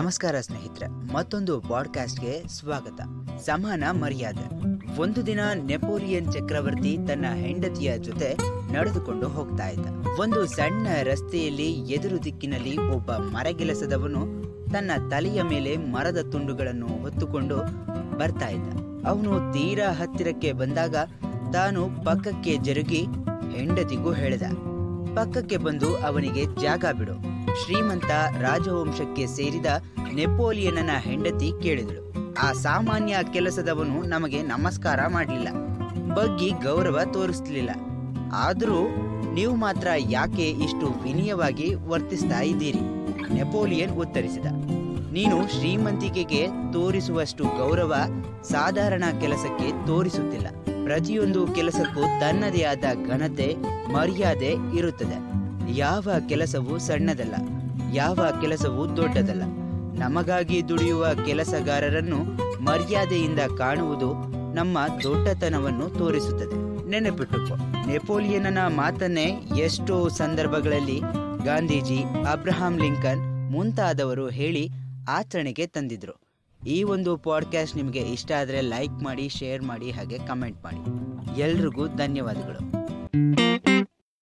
ನಮಸ್ಕಾರ ಸ್ನೇಹಿತರೆ, ಮತ್ತೊಂದು ಪಾಡ್ಕಾಸ್ಟ್ಗೆ ಸ್ವಾಗತ. ಸಮಾನ ಮರ್ಯಾದೆ. ಒಂದು ದಿನ ನೆಪೋಲಿಯನ್ ಚಕ್ರವರ್ತಿ ತನ್ನ ಹೆಂಡತಿಯ ಜೊತೆ ನಡೆದುಕೊಂಡು ಹೋಗ್ತಾ ಇದ್ದ. ಒಂದು ಸಣ್ಣ ರಸ್ತೆಯಲ್ಲಿ ಎದುರು ದಿಕ್ಕಿನಲ್ಲಿ ಒಬ್ಬ ಮರಗೆಲಸದವನು ತನ್ನ ತಲೆಯ ಮೇಲೆ ಮರದ ತುಂಡುಗಳನ್ನು ಹೊತ್ತುಕೊಂಡು ಬರ್ತಾ ಇದ್ದ. ಅವನು ತೀರಾ ಹತ್ತಿರಕ್ಕೆ ಬಂದಾಗ ತಾನು ಪಕ್ಕಕ್ಕೆ ಜರುಗಿ ಹೆಂಡತಿಗೂ ಹೇಳಿದ. ಪಕ್ಕಕ್ಕೆ ಬಂದು ಅವನಿಗೆ ಜಾಗ ಬಿಡು. ಶ್ರೀಮಂತ ರಾಜವಂಶಕ್ಕೆ ಸೇರಿದ ನೆಪೋಲಿಯನನ ಹೆಂಡತಿ ಕೇಳಿದಳು. ಆ ಸಾಮಾನ್ಯ ಕೆಲಸದವನು ನಮಗೆ ನಮಸ್ಕಾರ ಮಾಡಲಿಲ್ಲ, ಬಗ್ಗಿ ಗೌರವ ತೋರಿಸ್ಲಿಲ್ಲ. ಆದರೂ ನೀವು ಮಾತ್ರ ಯಾಕೆ ಇಷ್ಟು ವಿನಯವಾಗಿ ವರ್ತಿಸ್ತಾ ಇದ್ದೀರಿ? ನೆಪೋಲಿಯನ್ ಉತ್ತರಿಸಿದ, ನೀನು ಶ್ರೀಮಂತಿಕೆಗೆ ತೋರಿಸುವಷ್ಟು ಗೌರವ ಸಾಧಾರಣ ಕೆಲಸಕ್ಕೆ ತೋರಿಸುತ್ತಿಲ್ಲ. ಪ್ರತಿಯೊಂದು ಕೆಲಸಕ್ಕೂ ತನ್ನದೇ ಆದ ಘನತೆ, ಮರ್ಯಾದೆ ಇರುತ್ತದೆ. ಯಾವ ಕೆಲಸವೂ ಸಣ್ಣದಲ್ಲ, ಯಾವ ಕೆಲಸವೂ ದೊಡ್ಡದಲ್ಲ. ನಮಗಾಗಿ ದುಡಿಯುವ ಕೆಲಸಗಾರರನ್ನು ಮರ್ಯಾದೆಯಿಂದ ಕಾಣುವುದು ನಮ್ಮ ದೊಡ್ಡತನವನ್ನು ತೋರಿಸುತ್ತದೆ. ನೆನಪಿಟ್ಟುಕೋ, ನೆಪೋಲಿಯನನ ಮಾತನ್ನೇ ಎಷ್ಟೋ ಸಂದರ್ಭಗಳಲ್ಲಿ ಗಾಂಧೀಜಿ, ಅಬ್ರಹಾಂ ಲಿಂಕನ್ ಮುಂತಾದವರು ಹೇಳಿ ಆಚರಣೆಗೆ ತಂದಿದ್ರು. ಈ ಒಂದು ಪಾಡ್ಕಾಸ್ಟ್ ನಿಮಗೆ ಇಷ್ಟ ಆದರೆ ಲೈಕ್ ಮಾಡಿ, ಶೇರ್ ಮಾಡಿ, ಹಾಗೆ ಕಮೆಂಟ್ ಮಾಡಿ. ಎಲ್ರಿಗೂ ಧನ್ಯವಾದಗಳು.